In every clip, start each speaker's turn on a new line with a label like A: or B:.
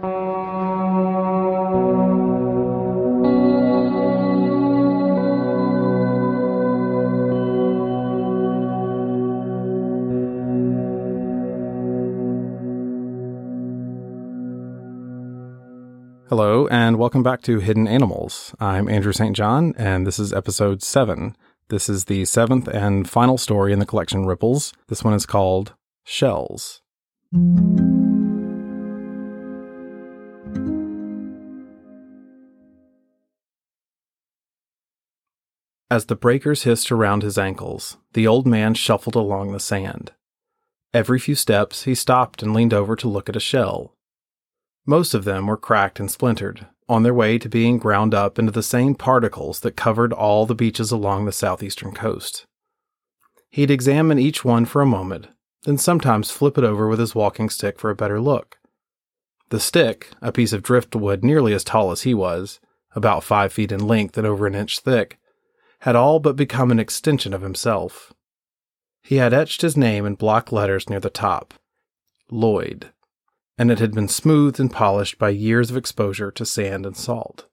A: Hello, and welcome back to Hidden Animals. I'm Andrew St. John, and this is episode 7. This is the seventh and final story in the collection Ripples. This one is called Shells. As the breakers hissed around his ankles, the old man shuffled along the sand. Every few steps, he stopped and leaned over to look at a shell most of them were cracked and splintered, on their way to being ground up into the same particles that covered all the beaches along the southeastern coast. He'd examine each one for a moment, then sometimes flip it over with his walking stick for a better look. The stick, a piece of driftwood nearly as tall as he was, about five feet in length and over an inch thick, had all but become an extension of himself. He had etched his name in block letters near the top Lloyd and it had been smoothed and polished by years of exposure to sand and salt.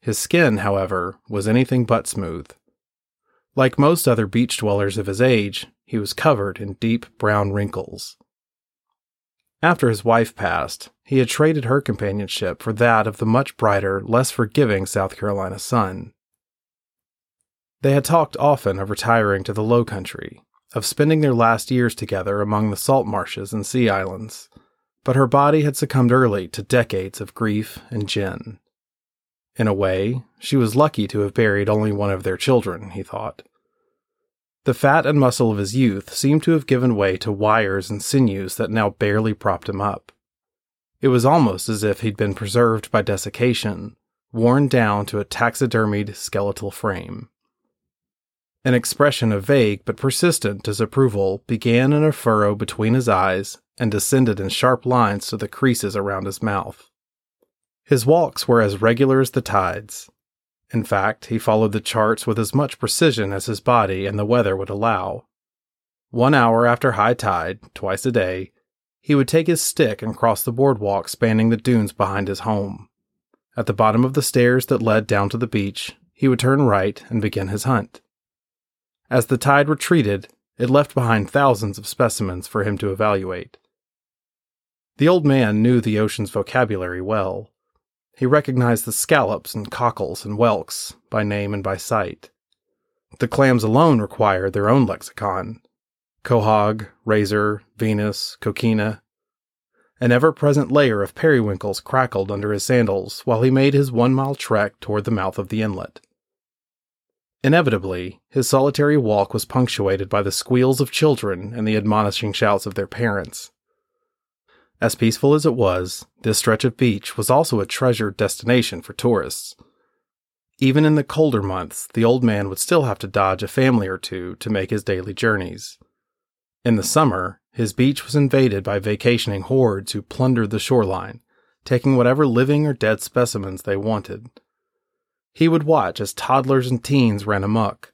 A: His skin, however, was anything but smooth. Like most other beach dwellers of his age, he was covered in deep brown wrinkles. After his wife passed, he had traded her companionship for that of the much brighter, less forgiving South Carolina sun. They had talked often of retiring to the low country, of spending their last years together among the salt marshes and sea islands, but her body had succumbed early to decades of grief and gin. In a way, she was lucky to have buried only one of their children, he thought. The fat and muscle of his youth seemed to have given way to wires and sinews that now barely propped him up. It was almost as if he'd been preserved by desiccation, worn down to a taxidermied skeletal frame. An expression of vague but persistent disapproval began in a furrow between his eyes and descended in sharp lines to the creases around his mouth. His walks were as regular as the tides. In fact, he followed the charts with as much precision as his body and the weather would allow. One hour after high tide, twice a day, he would take his stick and cross the boardwalk spanning the dunes behind his home. At the bottom of the stairs that led down to the beach, he would turn right and begin his hunt. As the tide retreated, it left behind thousands of specimens for him to evaluate. The old man knew the ocean's vocabulary well. He recognized the scallops and cockles and whelks by name and by sight. The clams alone required their own lexicon. Quahog, razor, Venus, coquina. An ever present layer of periwinkles crackled under his sandals while he made his one mile trek toward the mouth of the inlet. Inevitably, his solitary walk was punctuated by the squeals of children and the admonishing shouts of their parents. As peaceful as it was, this stretch of beach was also a treasured destination for tourists. Even in the colder months, the old man would still have to dodge a family or two to make his daily journeys. In the summer, his beach was invaded by vacationing hordes who plundered the shoreline, taking whatever living or dead specimens they wanted. He would watch as toddlers and teens ran amuck,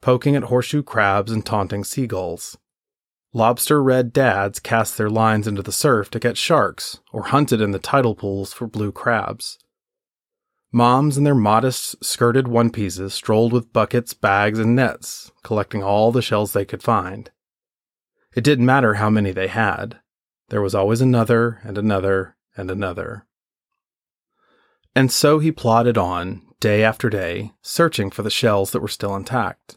A: poking at horseshoe crabs and taunting seagulls. Lobster red dads cast their lines into the surf to catch sharks or hunted in the tidal pools for blue crabs. Moms in their modest, skirted one pieces strolled with buckets, bags, and nets, collecting all the shells they could find. It didn't matter how many they had, there was always another and another and another. And so he plodded on, day after day, searching for the shells that were still intact.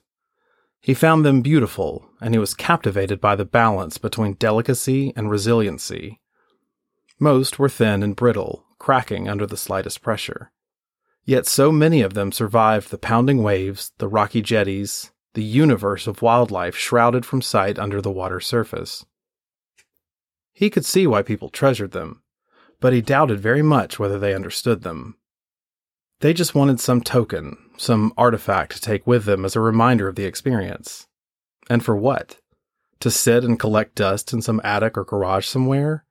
A: He found them beautiful, and he was captivated by the balance between delicacy and resiliency. Most were thin and brittle, cracking under the slightest pressure. Yet so many of them survived the pounding waves, the rocky jetties, the universe of wildlife shrouded from sight under the water surface. He could see why people treasured them, but he doubted very much whether they understood them. They just wanted some token, some artifact to take with them as a reminder of the experience. And for what? To sit and collect dust in some attic or garage somewhere?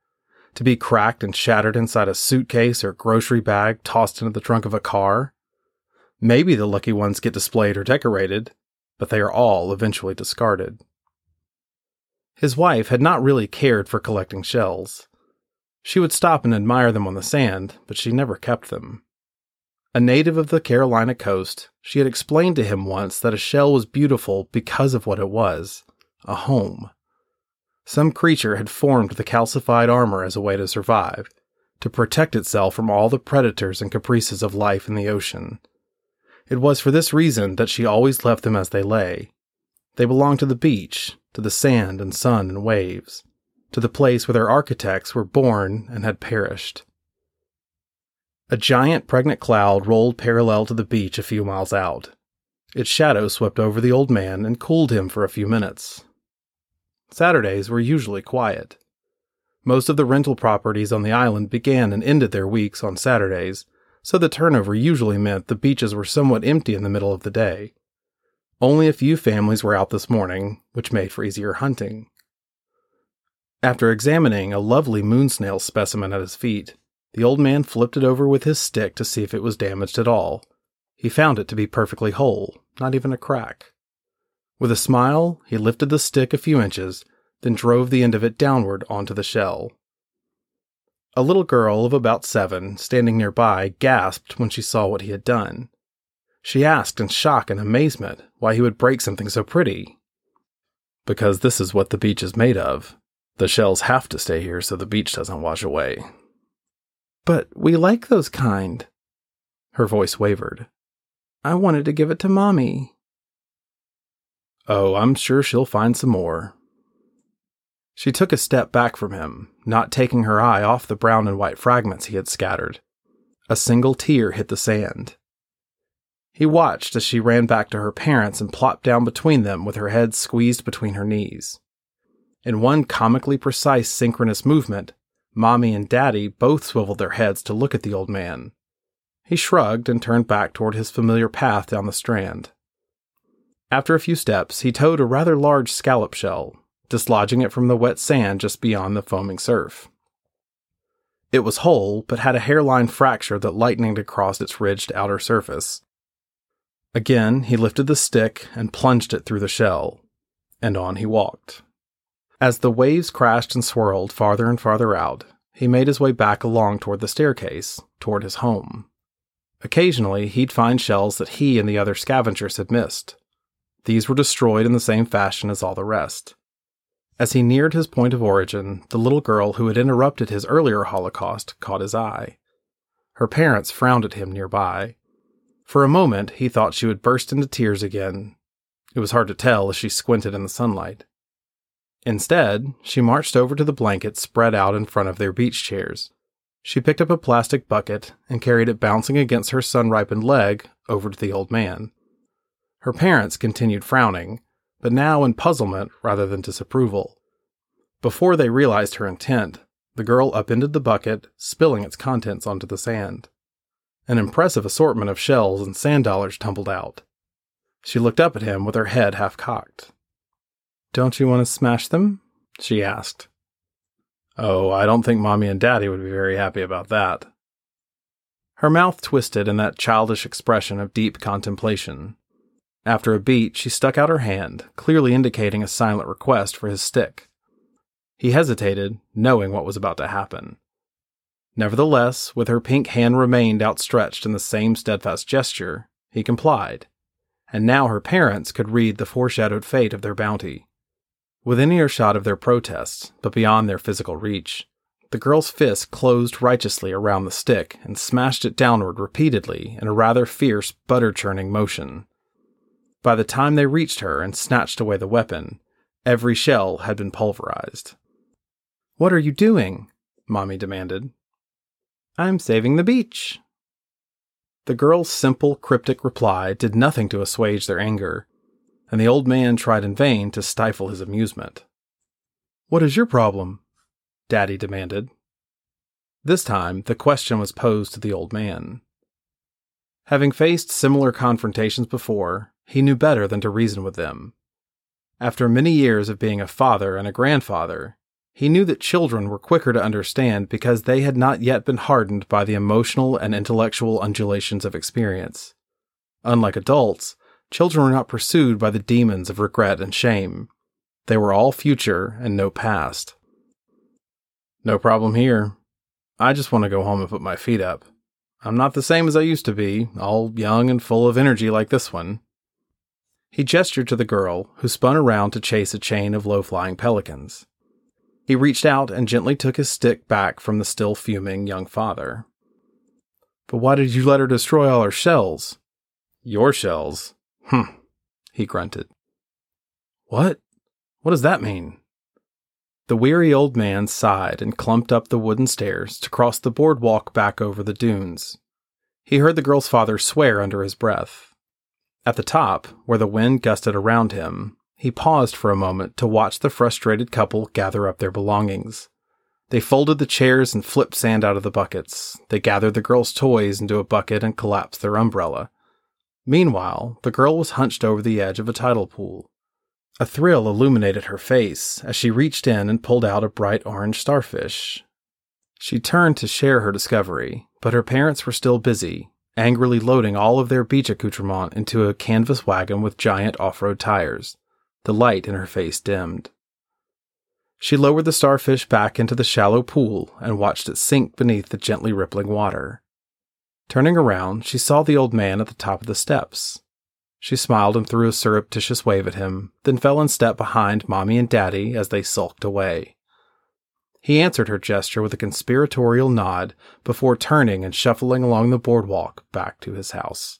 A: To be cracked and shattered inside a suitcase or grocery bag tossed into the trunk of a car? Maybe the lucky ones get displayed or decorated, but they are all eventually discarded. His wife had not really cared for collecting shells. She would stop and admire them on the sand, but she never kept them. A native of the Carolina coast, she had explained to him once that a shell was beautiful because of what it was a home. Some creature had formed the calcified armor as a way to survive, to protect itself from all the predators and caprices of life in the ocean. It was for this reason that she always left them as they lay. They belonged to the beach, to the sand and sun and waves, to the place where their architects were born and had perished. A giant pregnant cloud rolled parallel to the beach a few miles out. Its shadow swept over the old man and cooled him for a few minutes. Saturdays were usually quiet. Most of the rental properties on the island began and ended their weeks on Saturdays, so the turnover usually meant the beaches were somewhat empty in the middle of the day. Only a few families were out this morning, which made for easier hunting. After examining a lovely moon snail specimen at his feet, the old man flipped it over with his stick to see if it was damaged at all. He found it to be perfectly whole, not even a crack. With a smile, he lifted the stick a few inches, then drove the end of it downward onto the shell. A little girl of about seven, standing nearby, gasped when she saw what he had done. She asked in shock and amazement why he would break something so pretty. Because this is what the beach is made of. The shells have to stay here so the beach doesn't wash away.
B: But we like those kind. Her voice wavered. I wanted to give it to Mommy.
A: Oh, I'm sure she'll find some more, she took a step back from him, not taking her eye off the brown and white fragments he had scattered. A single tear hit the sand. He watched as she ran back to her parents and plopped down between them with her head squeezed between her knees. In one comically precise synchronous movement, Mommy and Daddy both swiveled their heads to look at the old man. He shrugged and turned back toward his familiar path down the strand. After a few steps, he toed a rather large scallop shell, dislodging it from the wet sand just beyond the foaming surf. It was whole, but had a hairline fracture that lightened across its ridged outer surface. Again, he lifted the stick and plunged it through the shell, and on he walked. As the waves crashed and swirled farther and farther out, he made his way back along toward the staircase, toward his home. Occasionally, he'd find shells that he and the other scavengers had missed. These were destroyed in the same fashion as all the rest. As he neared his point of origin, the little girl who had interrupted his earlier holocaust caught his eye. Her parents frowned at him nearby. For a moment, he thought she would burst into tears again. It was hard to tell as she squinted in the sunlight. Instead, she marched over to the blankets spread out in front of their beach chairs. She picked up a plastic bucket and carried it bouncing against her sun ripened leg over to the old man. Her parents continued frowning, but now in puzzlement rather than disapproval. Before they realized her intent, the girl upended the bucket, spilling its contents onto the sand. An impressive assortment of shells and sand dollars tumbled out. She looked up at him with her head half cocked.
B: Don't you want to smash them? she asked.
A: Oh, I don't think Mommy and Daddy would be very happy about that. Her mouth twisted in that childish expression of deep contemplation. After a beat, she stuck out her hand, clearly indicating a silent request for his stick. He hesitated, knowing what was about to happen. Nevertheless, with her pink hand remained outstretched in the same steadfast gesture, he complied, and now her parents could read the foreshadowed fate of their bounty. Within earshot of their protests, but beyond their physical reach, the girl's fist closed righteously around the stick and smashed it downward repeatedly in a rather fierce, butter churning motion. By the time they reached her and snatched away the weapon, every shell had been pulverized.
B: What are you doing?
A: Mommy demanded.
B: I'm saving the beach.
A: The girl's simple, cryptic reply did nothing to assuage their anger, and the old man tried in vain to stifle his amusement. What is your problem? Daddy demanded. This time, the question was posed to the old man. Having faced similar confrontations before, he knew better than to reason with them. After many years of being a father and a grandfather, he knew that children were quicker to understand because they had not yet been hardened by the emotional and intellectual undulations of experience. Unlike adults, children were not pursued by the demons of regret and shame. They were all future and no past. No problem here, I just want to go home and put my feet up. I'm not the same as I used to be, all young and full of energy like this one. He gestured to the girl, who spun around to chase a chain of low flying pelicans. He reached out and gently took his stick back from the still fuming young father. But why did you let her destroy all our shells? Your shells? Hm, he grunted. What? What does that mean? The weary old man sighed and clumped up the wooden stairs to cross the boardwalk back over the dunes. He heard the girl's father swear under his breath. At the top, where the wind gusted around him, he paused for a moment to watch the frustrated couple gather up their belongings. They folded the chairs and flipped sand out of the buckets. They gathered the girl's toys into a bucket and collapsed their umbrella. Meanwhile, the girl was hunched over the edge of a tidal pool. A thrill illuminated her face as she reached in and pulled out a bright orange starfish. She turned to share her discovery, but her parents were still busy, angrily loading all of their beach accoutrement into a canvas wagon with giant off road tires. The light in her face dimmed. She lowered the starfish back into the shallow pool and watched it sink beneath the gently rippling water. Turning around, she saw the old man at the top of the steps, she smiled and threw a surreptitious wave at him, then fell in step behind Mommy and Daddy as they sulked away. He answered her gesture with a conspiratorial nod before turning and shuffling along the boardwalk back to his house.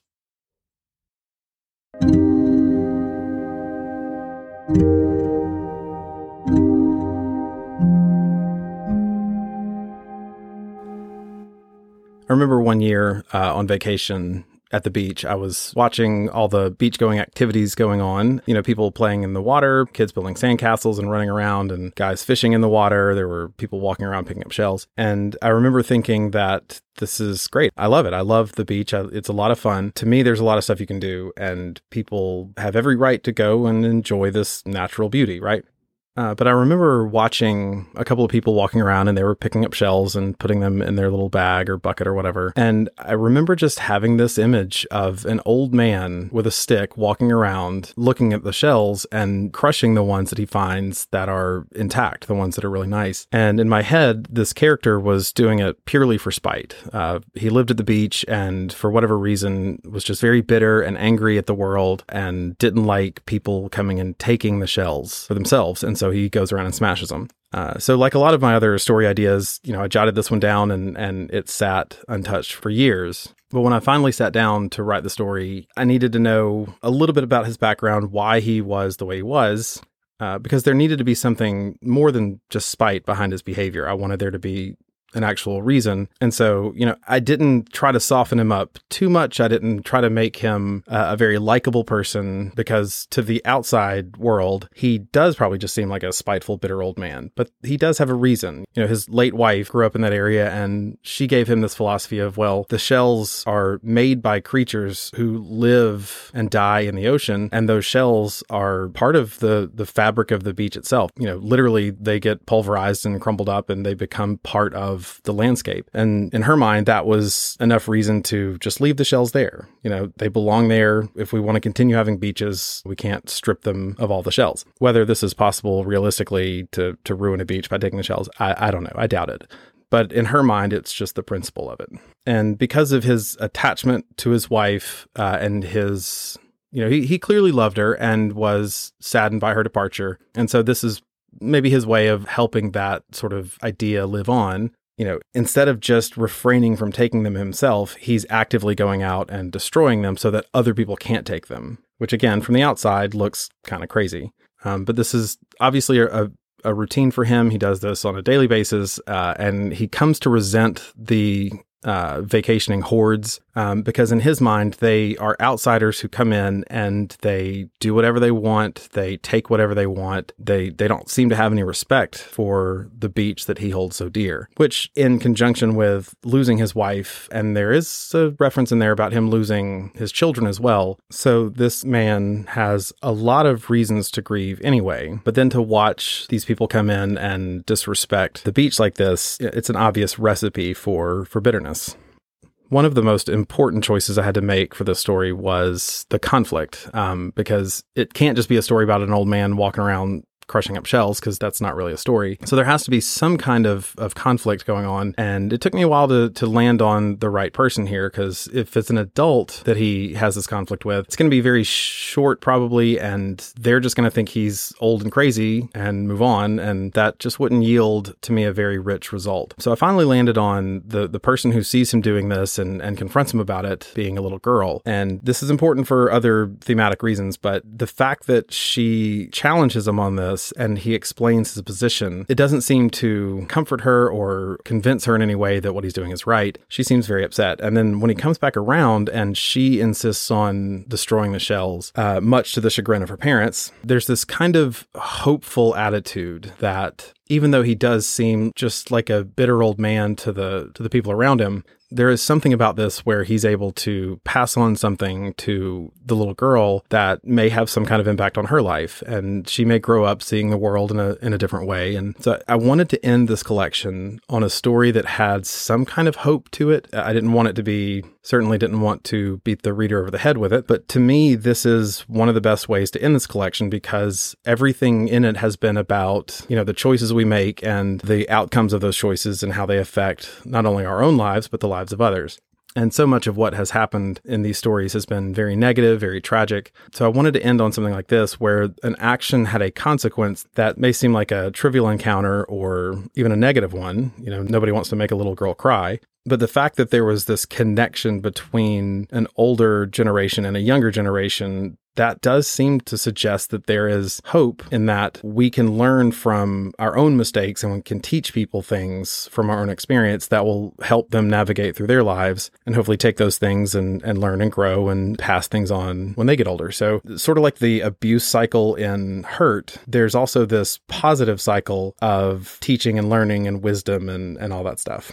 A: I remember one year uh, on vacation, at the beach. I was watching all the beach going activities going on. You know, people playing in the water, kids building sandcastles and running around, and guys fishing in the water. There were people walking around picking up shells. And I remember thinking that this is great. I love it. I love the beach. It's a lot of fun. To me, there's a lot of stuff you can do, and people have every right to go and enjoy this natural beauty, right? Uh, but I remember watching a couple of people walking around and they were picking up shells and putting them in their little bag or bucket or whatever. And I remember just having this image of an old man with a stick walking around looking at the shells and crushing the ones that he finds that are intact, the ones that are really nice. And in my head, this character was doing it purely for spite. Uh, he lived at the beach and for whatever reason was just very bitter and angry at the world and didn't like people coming and taking the shells for themselves. And so he goes around and smashes them. Uh, so, like a lot of my other story ideas, you know, I jotted this one down and and it sat untouched for years. But when I finally sat down to write the story, I needed to know a little bit about his background, why he was the way he was, uh, because there needed to be something more than just spite behind his behavior. I wanted there to be an actual reason. And so, you know, I didn't try to soften him up too much. I didn't try to make him uh, a very likable person because to the outside world, he does probably just seem like a spiteful, bitter old man. But he does have a reason. You know, his late wife grew up in that area and she gave him this philosophy of, well, the shells are made by creatures who live and die in the ocean. And those shells are part of the, the fabric of the beach itself. You know, literally they get pulverized and crumbled up and they become part of of the landscape. And in her mind, that was enough reason to just leave the shells there. You know, they belong there. If we want to continue having beaches, we can't strip them of all the shells. Whether this is possible realistically to, to ruin a beach by taking the shells, I, I don't know. I doubt it but in her mind, it's just the principle of it. And because of his attachment to his wife uh, and his, you know, he, he clearly loved her and was saddened by her departure. And so this is maybe his way of helping that sort of idea live on you know, instead of just refraining from taking them himself, he's actively going out and destroying them so that other people can't take them, which again, from the outside looks kind of crazy. Um, but this is obviously a, a, routine for him. He does this on a daily basis, uh, and he comes to resent the uh, vacationing hordes um, because in his mind they are outsiders who come in and they do whatever they want. They take whatever they want. They they don't seem to have any respect for the beach that he holds so dear which in conjunction with losing his wife and there is a reference in there about him losing his children as well. So this man has a lot of reasons to grieve anyway. But then to watch these people come in and disrespect the beach like this it's an obvious recipe for for bitterness one of the most important choices I had to make for this story was the conflict, um, because it can't just be a story about an old man walking around crushing up shells because that's not really a story. So there has to be some kind of, of conflict going on. And it took me a while to, to land on the right person here because if it's an adult that he has this conflict with, it's going to be very short probably. And they're just going to think he's old and crazy and move on. And that just wouldn't yield to me a very rich result. So I finally landed on the, the person who sees him doing this and, and confronts him about it being a little girl. And this is important for other thematic reasons, but the fact that she challenges him on this and he explains his position, it doesn't seem to comfort her or convince her in any way that what he's doing is right. She seems very upset. And then when he comes back around and she insists on destroying the shells, uh, much to the chagrin of her parents, there's this kind of hopeful attitude that even though he does seem just like a bitter old man to the to the people around him, there is something about this where he's able to pass on something to the little girl that may have some kind of impact on her life. And she may grow up seeing the world in a in a different way. And so I wanted to end this collection on a story that had some kind of hope to it. I didn't want it to be certainly didn't want to beat the reader over the head with it but to me this is one of the best ways to end this collection because everything in it has been about you know the choices we make and the outcomes of those choices and how they affect not only our own lives but the lives of others. And so much of what has happened in these stories has been very negative, very tragic. So I wanted to end on something like this, where an action had a consequence that may seem like a trivial encounter or even a negative one. You know, nobody wants to make a little girl cry. But the fact that there was this connection between an older generation and a younger generation that does seem to suggest that there is hope in that we can learn from our own mistakes and we can teach people things from our own experience that will help them navigate through their lives and hopefully take those things and, and learn and grow and pass things on when they get older. So, sort of like the abuse cycle in hurt, there's also this positive cycle of teaching and learning and wisdom and, and all that stuff.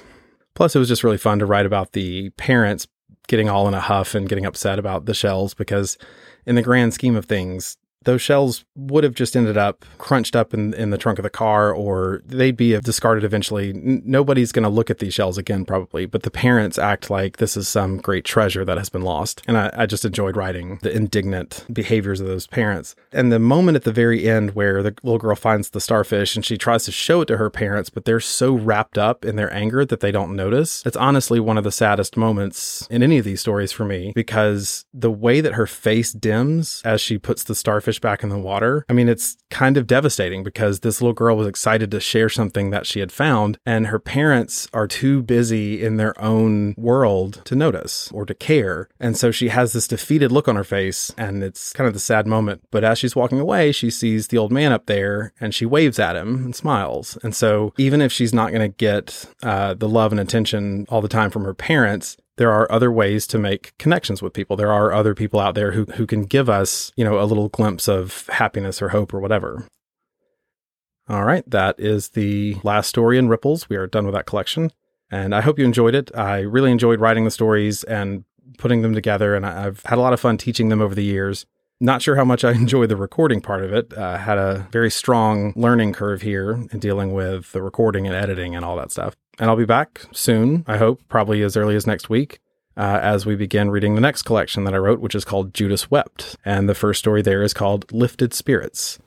A: Plus, it was just really fun to write about the parents getting all in a huff and getting upset about the shells because in the grand scheme of things, those shells would have just ended up crunched up in, in the trunk of the car or they'd be discarded eventually. N- nobody's going to look at these shells again, probably, but the parents act like this is some great treasure that has been lost. And I, I just enjoyed writing the indignant behaviors of those parents. And the moment at the very end where the little girl finds the starfish and she tries to show it to her parents, but they're so wrapped up in their anger that they don't notice. It's honestly one of the saddest moments in any of these stories for me because the way that her face dims as she puts the starfish back in the water. I mean, it's kind of devastating because this little girl was excited to share something that she had found, and her parents are too busy in their own world to notice or to care. And so she has this defeated look on her face, and it's kind of the sad moment. But as she's walking away, she sees the old man up there and she waves at him and smiles. And so even if she's not going to get uh, the love and attention all the time from her parents, there are other ways to make connections with people. There are other people out there who, who can give us, you know, a little glimpse of happiness or hope or whatever. All right, that is the last story in Ripples. We are done with that collection. And I hope you enjoyed it. I really enjoyed writing the stories and putting them together, and I've had a lot of fun teaching them over the years. Not sure how much I enjoy the recording part of it. Uh, had a very strong learning curve here in dealing with the recording and editing and all that stuff. And I'll be back soon, I hope, probably as early as next week. Uh, as we begin reading the next collection that I wrote, which is called Judas Wept. And the first story there is called Lifted Spirits.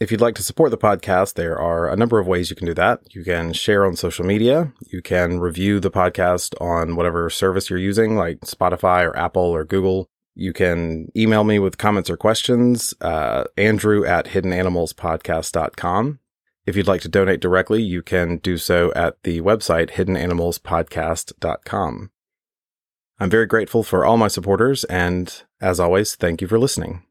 A: If you'd like to support the podcast, there are a number of ways you can do that. You can share on social media. You can review the podcast on whatever service you're using, like Spotify or Apple or Google. You can email me with comments or questions, uh, Andrew at hiddenanimalspodcast.com. If you'd like to donate directly, you can do so at the website hiddenanimalspodcast.com. I'm very grateful for all my supporters, and as always, thank you for listening.